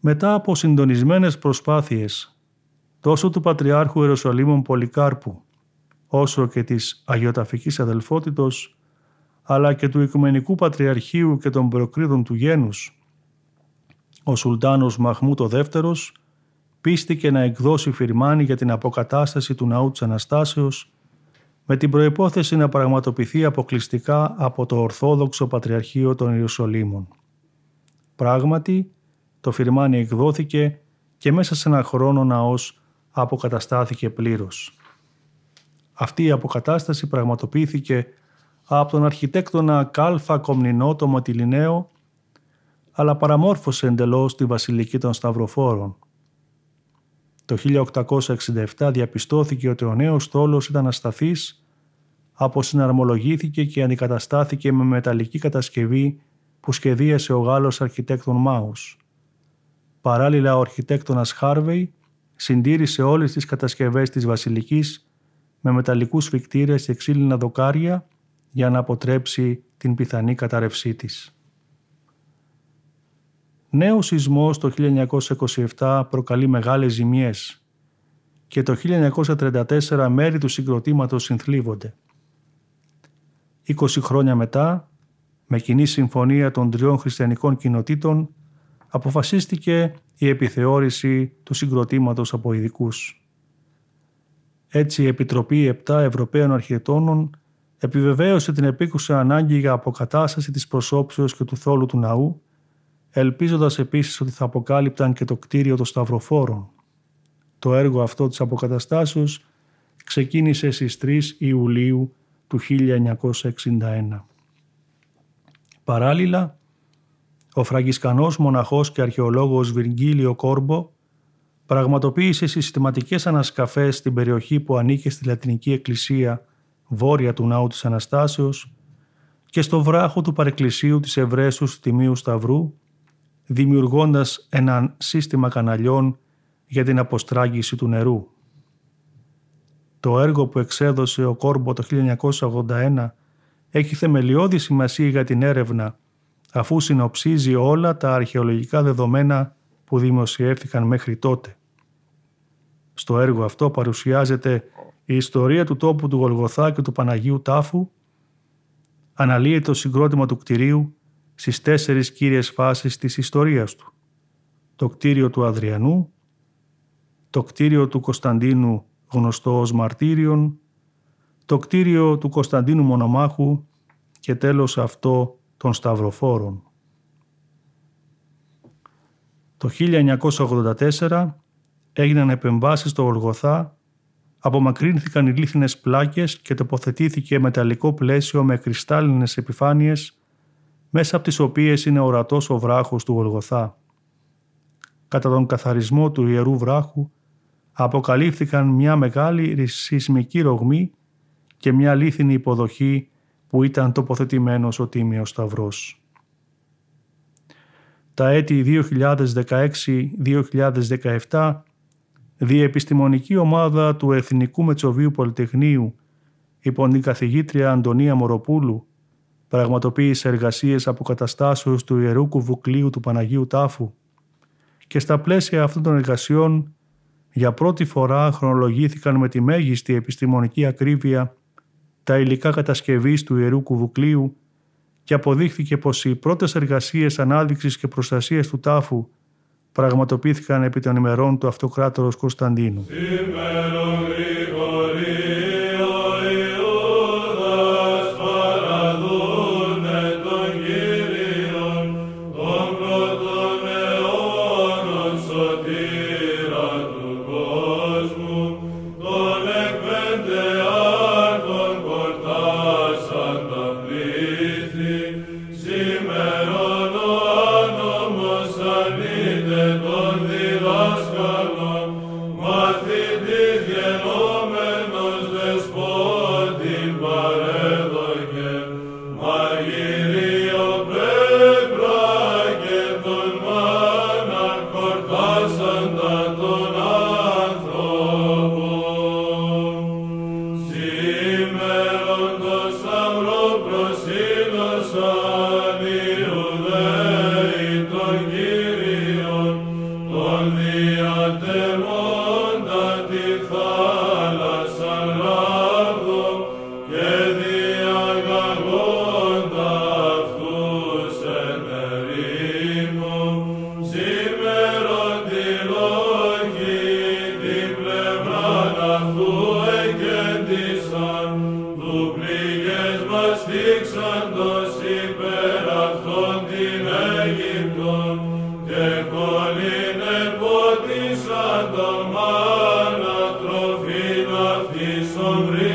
Μετά από συντονισμένες προσπάθειες τόσο του Πατριάρχου Ιερουσαλήμων Πολυκάρπου όσο και της Αγιοταφικής Αδελφότητος αλλά και του Οικουμενικού Πατριαρχείου και των προκρίδων του γένους, ο Σουλτάνος Μαχμού το δεύτερος πίστηκε να εκδώσει φυρμάνι για την αποκατάσταση του ναού της Αναστάσεως με την προϋπόθεση να πραγματοποιηθεί αποκλειστικά από το Ορθόδοξο Πατριαρχείο των Ιερουσαλήμων. Πράγματι, το φυρμάνι εκδόθηκε και μέσα σε ένα χρόνο ναός αποκαταστάθηκε πλήρως. Αυτή η αποκατάσταση πραγματοποιήθηκε από τον αρχιτέκτονα Κάλφα Κομνηνό το Μοτιλινέο, αλλά παραμόρφωσε εντελώς τη Βασιλική των Σταυροφόρων. Το 1867 διαπιστώθηκε ότι ο νέος στόλος ήταν ασταθής, αποσυναρμολογήθηκε και αντικαταστάθηκε με μεταλλική κατασκευή που σχεδίασε ο Γάλλος αρχιτέκτον Μάους. Παράλληλα ο αρχιτέκτονας Χάρβεϊ συντήρησε όλες τις κατασκευές της Βασιλικής με μεταλλικούς φυκτήρες και ξύλινα δοκάρια για να αποτρέψει την πιθανή καταρρευσή της. Νέο σεισμός το 1927 προκαλεί μεγάλες ζημιές και το 1934 μέρη του συγκροτήματος συνθλίβονται. 20 χρόνια μετά, με κοινή συμφωνία των τριών χριστιανικών κοινοτήτων, αποφασίστηκε η επιθεώρηση του συγκροτήματος από ειδικούς. Έτσι η Επιτροπή 7 Ευρωπαίων Αρχιτεκτόνων επιβεβαίωσε την επίκουσα ανάγκη για αποκατάσταση της προσώψεως και του θόλου του ναού, ελπίζοντας επίσης ότι θα αποκάλυπταν και το κτίριο των Σταυροφόρων. Το έργο αυτό της αποκαταστάσεως ξεκίνησε στις 3 Ιουλίου του 1961. Παράλληλα, ο φραγκισκανός μοναχός και αρχαιολόγος Βιργίλιο Κόρμπο πραγματοποίησε συστηματικές ανασκαφές στην περιοχή που ανήκε στη Λατινική Εκκλησία βόρεια του ναού της Αναστάσεως και στο βράχο του παρεκκλησίου της Ευρέσους του Τιμίου Σταυρού, δημιουργώντας ένα σύστημα καναλιών για την αποστράγγιση του νερού. Το έργο που εξέδωσε ο Κόρμπο το 1981 έχει θεμελιώδη σημασία για την έρευνα αφού συνοψίζει όλα τα αρχαιολογικά δεδομένα που δημοσιεύθηκαν μέχρι τότε. Στο έργο αυτό παρουσιάζεται η ιστορία του τόπου του Γολγοθά και του Παναγίου Τάφου αναλύεται το συγκρότημα του κτηρίου στις τέσσερις κύριες φάσεις της ιστορίας του. Το κτίριο του Αδριανού, το κτίριο του Κωνσταντίνου γνωστό ως Μαρτύριον, το κτίριο του Κωνσταντίνου Μονομάχου και τέλος αυτό των Σταυροφόρων. Το 1984 έγιναν επεμβάσεις στο Γολγοθά απομακρύνθηκαν οι λίθινες πλάκες και τοποθετήθηκε μεταλλικό πλαίσιο με κρυστάλλινες επιφάνειες μέσα από τις οποίες είναι ορατός ο βράχος του Γολγοθά. Κατά τον καθαρισμό του Ιερού Βράχου αποκαλύφθηκαν μια μεγάλη σεισμική ρογμή και μια λίθινη υποδοχή που ήταν τοποθετημένος ο Τίμιος Σταυρός. τα έτη 2016-2017 διεπιστημονική ομάδα του Εθνικού Μετσοβίου Πολυτεχνείου υπό την καθηγήτρια Αντωνία Μοροπούλου πραγματοποίησε εργασίες αποκαταστάσεως του Ιερού Κουβουκλίου του Παναγίου Τάφου και στα πλαίσια αυτών των εργασιών για πρώτη φορά χρονολογήθηκαν με τη μέγιστη επιστημονική ακρίβεια τα υλικά κατασκευής του Ιερού Κουβουκλίου και αποδείχθηκε πως οι πρώτες εργασίες ανάδειξης και προστασίας του τάφου πραγματοποιήθηκαν επί των ημερών του Αυτοκράτορος Κωνσταντίνου. Amém.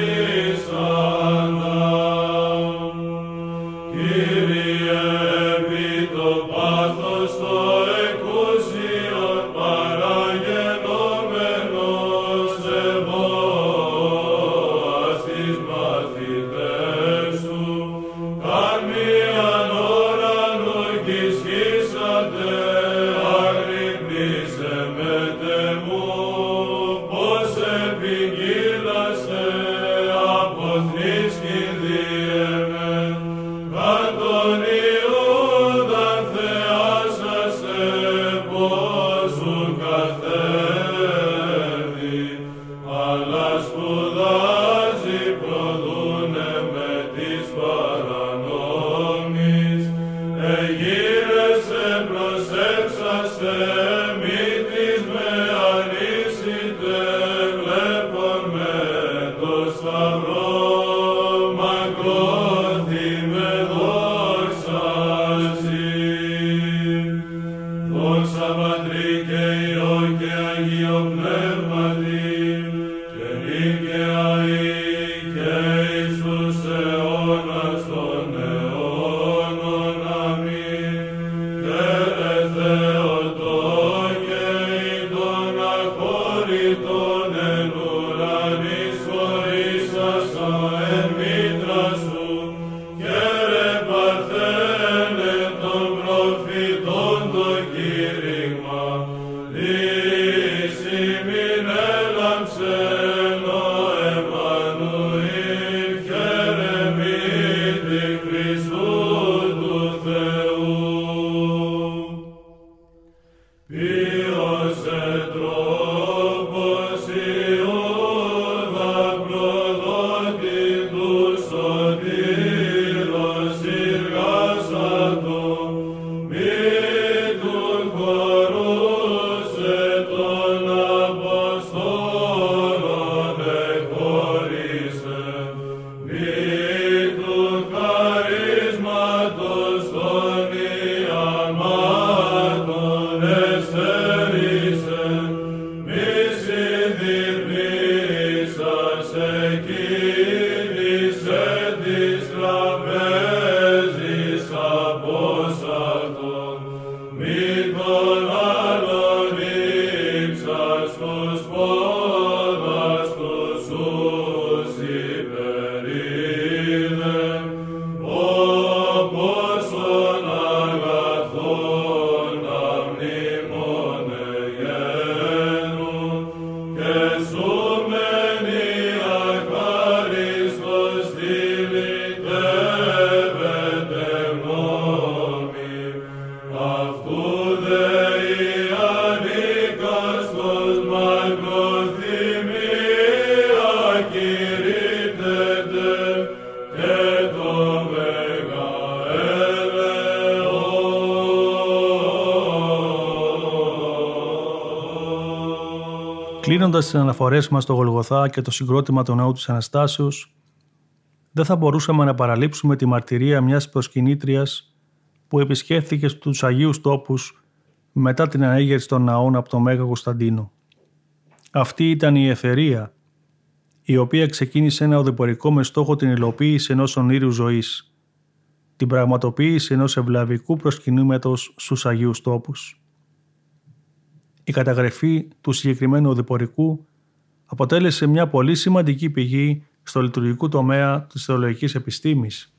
Κλείνοντα τις αναφορές μας στο Γολγοθά και το συγκρότημα του ναού της Αναστάσεως, δεν θα μπορούσαμε να παραλείψουμε τη μαρτυρία μιας προσκυνήτριας που επισκέφθηκε στους Αγίους Τόπους μετά την ανέγερση των ναών από τον Μέγα Κωνσταντίνο. Αυτή ήταν η Εθερία, η οποία ξεκίνησε ένα οδηπορικό με στόχο την υλοποίηση ενός ονείρου ζωής, την πραγματοποίηση ενός ευλαβικού προσκυνήματος στους Αγίους Τόπους. Η καταγραφή του συγκεκριμένου οδηπορικού αποτέλεσε μια πολύ σημαντική πηγή στο λειτουργικό τομέα της θεολογικής επιστήμης,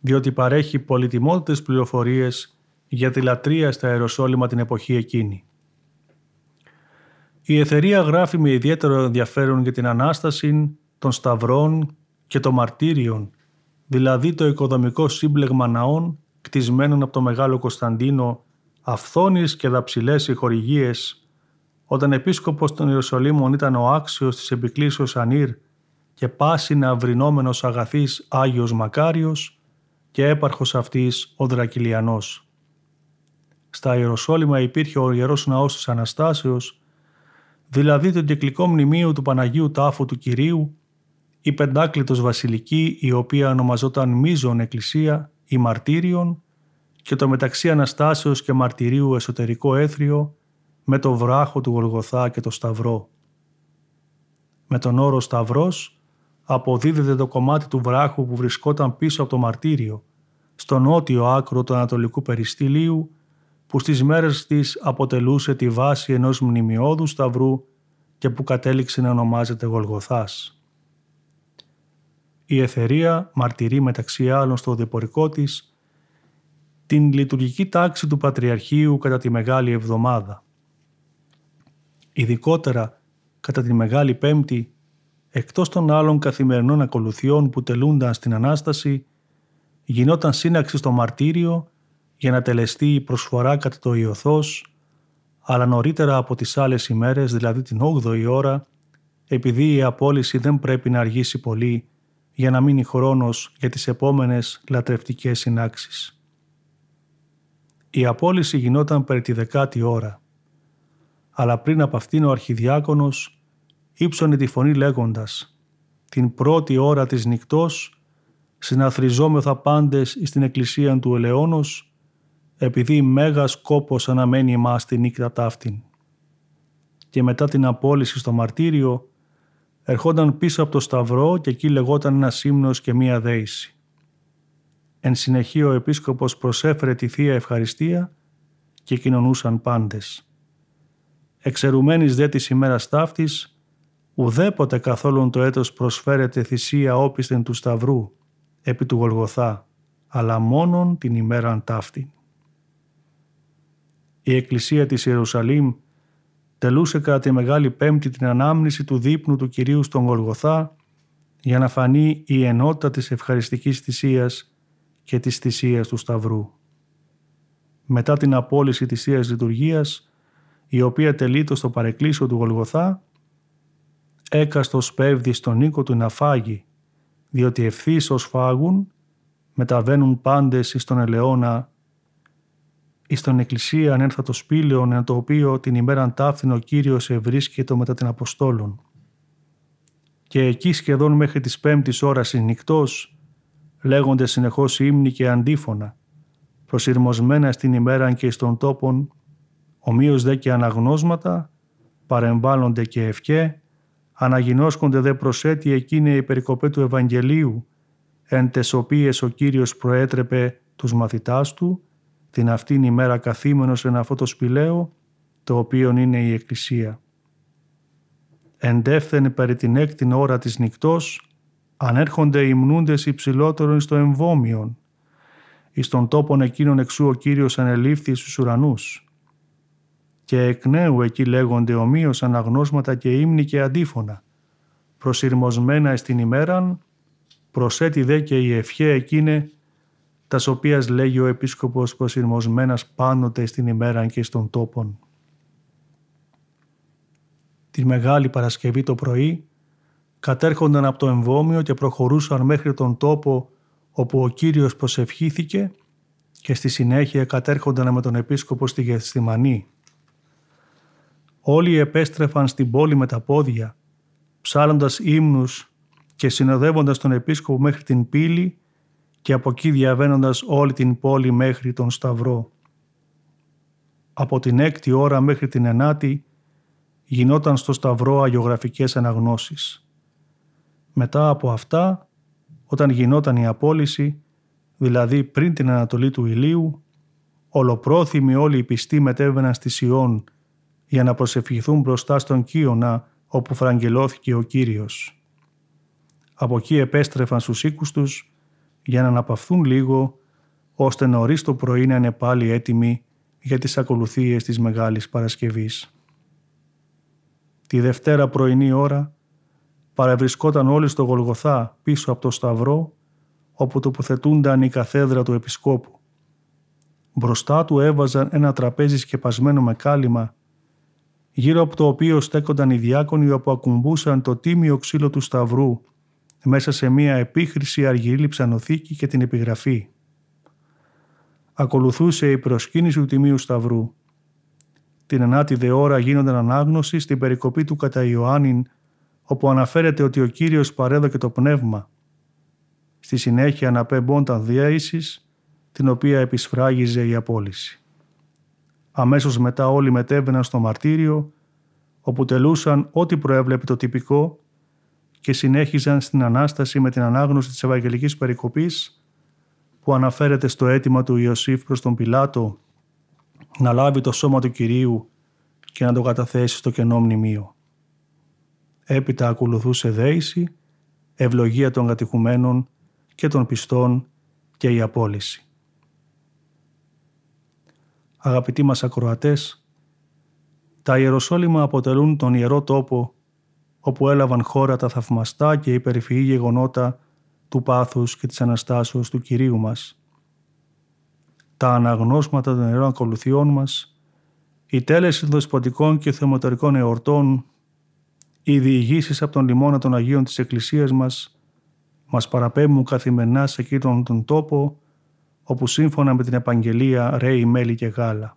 διότι παρέχει πολυτιμότητες πληροφορίες για τη λατρεία στα Αεροσόλυμα την εποχή εκείνη. Η Εθερία γράφει με ιδιαίτερο ενδιαφέρον για την Ανάσταση των Σταυρών και των Μαρτύριων, δηλαδή το οικοδομικό σύμπλεγμα ναών κτισμένων από το Μεγάλο Κωνσταντίνο, αυθόνιες και δαψιλές συγχορηγίες όταν επίσκοπος των Ιερουσαλήμων ήταν ο άξιος της επικλήσεως Ανήρ και πάσινα βρινόμενος αγαθής Άγιος Μακάριος και έπαρχος αυτής ο Δρακυλιανός. Στα Ιεροσόλυμα υπήρχε ο Ιερός Ναός της Αναστάσεως, δηλαδή το κυκλικό μνημείο του Παναγίου Τάφου του Κυρίου, η πεντάκλητος βασιλική η οποία ονομαζόταν Μίζων Εκκλησία ή Μαρτύριον και το μεταξύ Αναστάσεως και Μαρτυρίου εσωτερικό έθριο με το βράχο του Γολγοθά και το Σταυρό. Με τον όρο Σταυρός αποδίδεται το κομμάτι του βράχου που βρισκόταν πίσω από το μαρτύριο, στο νότιο άκρο του Ανατολικού Περιστηλίου, που στις μέρες της αποτελούσε τη βάση ενός μνημειώδου σταυρού και που κατέληξε να ονομάζεται Γολγοθάς. Η Εθερία μαρτυρεί μεταξύ άλλων στο διπορικό της την λειτουργική τάξη του Πατριαρχείου κατά τη Μεγάλη Εβδομάδα. Ειδικότερα κατά τη Μεγάλη Πέμπτη, εκτός των άλλων καθημερινών ακολουθιών που τελούνταν στην Ανάσταση, γινόταν σύναξη στο μαρτύριο για να τελεστεί η προσφορά κατά το Ιωθός, αλλά νωρίτερα από τις άλλες ημέρες, δηλαδή την 8η ώρα, επειδή η απόλυση δεν πρέπει να αργήσει πολύ για να μείνει χρόνος για τις επόμενες λατρευτικές συνάξεις. Η απόλυση γινόταν περί τη δεκάτη ώρα αλλά πριν από αυτήν ο αρχιδιάκονος ύψωνε τη φωνή λέγοντας «Την πρώτη ώρα της νυχτός συναθριζόμεθα πάντες στην εκκλησία του ελαιώνος επειδή μέγας κόπος αναμένει εμάς τη νύχτα ταύτην». Και μετά την απόλυση στο μαρτύριο ερχόταν πίσω από το σταυρό και εκεί λεγόταν ένας ύμνος και μία δέηση. Εν συνεχεία ο επίσκοπος προσέφερε τη Θεία Ευχαριστία και κοινωνούσαν πάντες εξαιρουμένης δε της ημέρας ταύτης, ουδέποτε καθόλου το έτος προσφέρεται θυσία όπισθεν του Σταυρού, επί του Γολγοθά, αλλά μόνον την ημέραν ταύτη. Η Εκκλησία της Ιερουσαλήμ τελούσε κατά τη Μεγάλη Πέμπτη την ανάμνηση του δείπνου του Κυρίου στον Γολγοθά για να φανεί η ενότητα της ευχαριστικής θυσίας και της θυσίας του Σταυρού. Μετά την απόλυση της Θείας Λειτουργίας, η οποία τελείτο στο παρεκκλήσιο του Γολγοθά, έκαστος σπέβδι στον οίκο του να φάγει, διότι ευθύ ως φάγουν, μεταβαίνουν πάντες εις τον ελαιόνα, εις τον εκκλησία ανέρθα το σπήλαιον, εν το οποίο την ημέραν ταύθην ο Κύριος ευρίσκεται μετά την Αποστόλων. Και εκεί σχεδόν μέχρι της πέμπτης ώρας νυχτός, λέγονται συνεχώς ύμνοι και αντίφωνα, προσυρμοσμένα στην ημέραν και στον τόπον, Ομοίως δε και αναγνώσματα, παρεμβάλλονται και ευκέ, αναγινώσκονται δε προσέτη εκείνη η περικοπέ του Ευαγγελίου, εν τες οποίες ο Κύριος προέτρεπε τους μαθητάς του, την αυτήν ημέρα καθήμενος εν αυτό το σπηλαίο, το οποίο είναι η Εκκλησία. Εντεύθεν περί την έκτην ώρα της νυχτός, ανέρχονται οι μνούντες υψηλότερον στο εμβόμιον, εις τον τόπον εκείνον εξού ο Κύριος ανελήφθη στους ουρανούς και εκ νέου εκεί λέγονται ομοίως αναγνώσματα και ύμνοι και αντίφωνα, προσυρμοσμένα στην ημέραν, προσέτει δε και η ευχέ εκείνε, τας οποίας λέγει ο Επίσκοπος προσυρμοσμένας πάντοτε στην ημέραν και στον τόπον. Τη Μεγάλη Παρασκευή το πρωί, κατέρχονταν από το εμβόμιο και προχωρούσαν μέχρι τον τόπο όπου ο Κύριος προσευχήθηκε και στη συνέχεια κατέρχονταν με τον Επίσκοπο στη Γεθστημανή Όλοι επέστρεφαν στην πόλη με τα πόδια, ψάλλοντας ύμνους και συνοδεύοντας τον επίσκοπο μέχρι την πύλη και από εκεί διαβαίνοντας όλη την πόλη μέχρι τον Σταυρό. Από την έκτη ώρα μέχρι την ενάτη γινόταν στο Σταυρό αγιογραφικές αναγνώσεις. Μετά από αυτά, όταν γινόταν η απόλυση, δηλαδή πριν την ανατολή του ηλίου, ολοπρόθυμοι όλοι οι πιστοί μετέβαιναν στη Σιών για να προσευχηθούν μπροστά στον Κύωνα όπου φραγγελώθηκε ο Κύριος. Από εκεί επέστρεφαν στους οίκους τους για να αναπαυθούν λίγο ώστε νωρίς το πρωί να είναι πάλι έτοιμοι για τις ακολουθίες της Μεγάλης Παρασκευής. Τη Δευτέρα πρωινή ώρα παρευρισκόταν όλοι στο Γολγοθά πίσω από το Σταυρό όπου τοποθετούνταν η καθέδρα του Επισκόπου. Μπροστά του έβαζαν ένα τραπέζι σκεπασμένο με κάλυμα γύρω από το οποίο στέκονταν οι διάκονοι όπου ακουμπούσαν το τίμιο ξύλο του Σταυρού μέσα σε μία επίχρηση αργυρή ψανοθήκη και την επιγραφή. Ακολουθούσε η προσκύνηση του Τιμίου Σταυρού. Την ενάτη δε ώρα γίνονταν ανάγνωση στην περικοπή του κατά Ιωάννην, όπου αναφέρεται ότι ο Κύριος παρέδωκε το πνεύμα. Στη συνέχεια αναπέμπονταν διαίσης, την οποία επισφράγιζε η απόλυση. Αμέσως μετά όλοι μετέβαιναν στο μαρτύριο, όπου τελούσαν ό,τι προέβλεπε το τυπικό και συνέχιζαν στην Ανάσταση με την ανάγνωση της Ευαγγελικής Περικοπής που αναφέρεται στο αίτημα του Ιωσήφ προς τον Πιλάτο να λάβει το σώμα του Κυρίου και να το καταθέσει στο κενό μνημείο. Έπειτα ακολουθούσε δέηση, ευλογία των κατοικουμένων και των πιστών και η απόλυση. Αγαπητοί μας ακροατές, τα Ιεροσόλυμα αποτελούν τον ιερό τόπο όπου έλαβαν χώρα τα θαυμαστά και υπερηφυή γεγονότα του πάθους και της Αναστάσεως του Κυρίου μας. Τα αναγνώσματα των ιερών ακολουθιών μας, η τέλεση των δεσποτικών και θεματορικών εορτών, οι διηγήσεις από τον λιμόνα των Αγίων της Εκκλησίας μας, μας παραπέμπουν καθημερινά σε εκείνον τον τόπο, όπου σύμφωνα με την Επαγγελία ρέει μέλι και γάλα.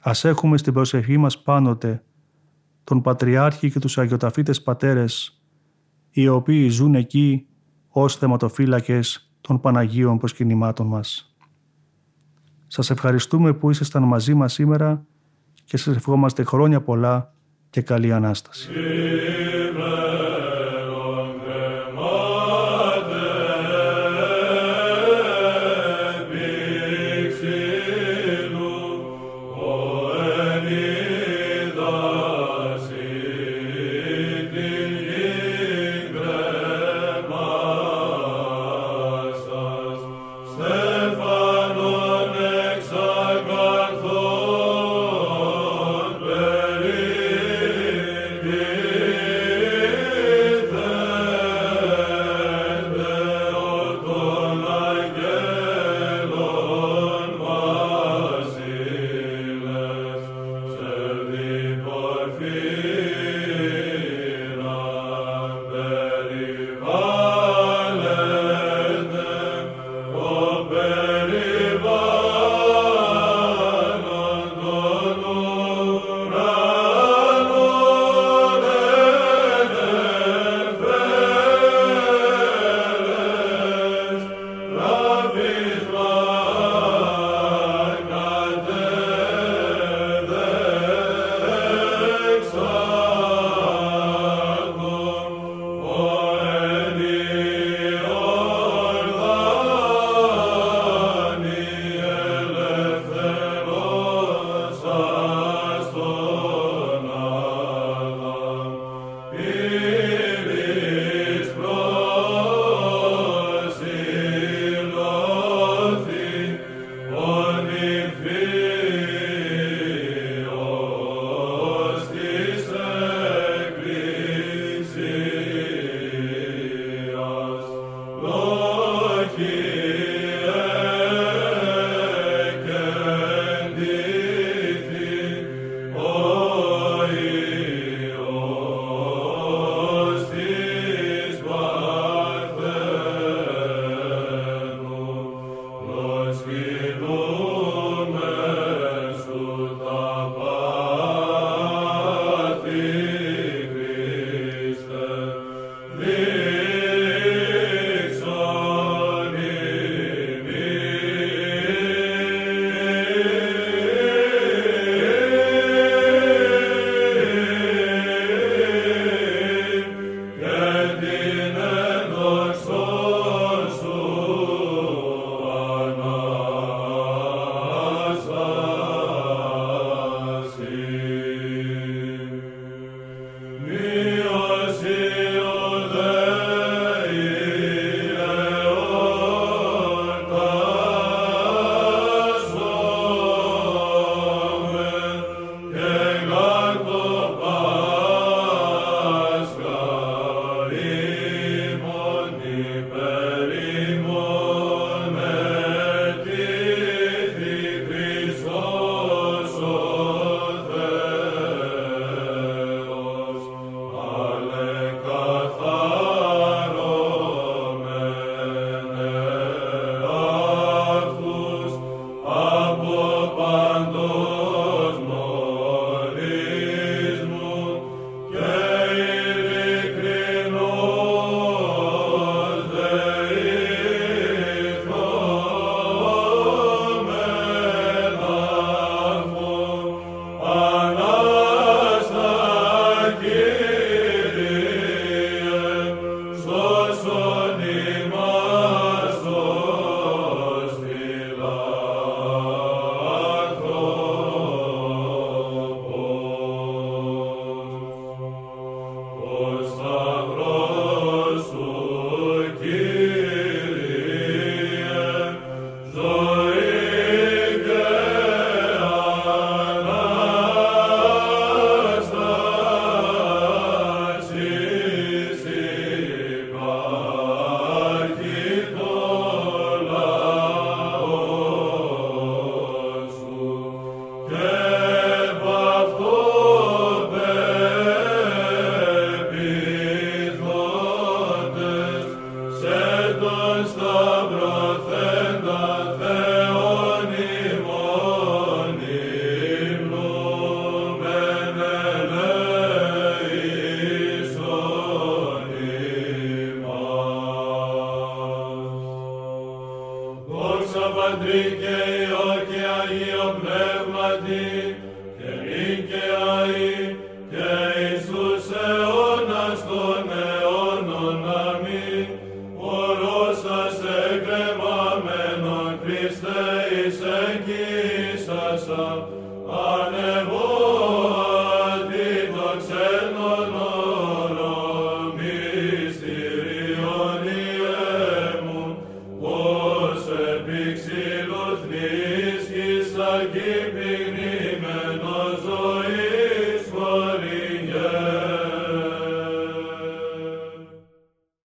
Ας έχουμε στην προσευχή μας πάντοτε τον Πατριάρχη και τους Αγιοταφίτες Πατέρες, οι οποίοι ζουν εκεί ως θεματοφύλακες των Παναγίων προσκυνημάτων μας. Σας ευχαριστούμε που ήσασταν μαζί μας σήμερα και σας ευχόμαστε χρόνια πολλά και καλή Ανάσταση.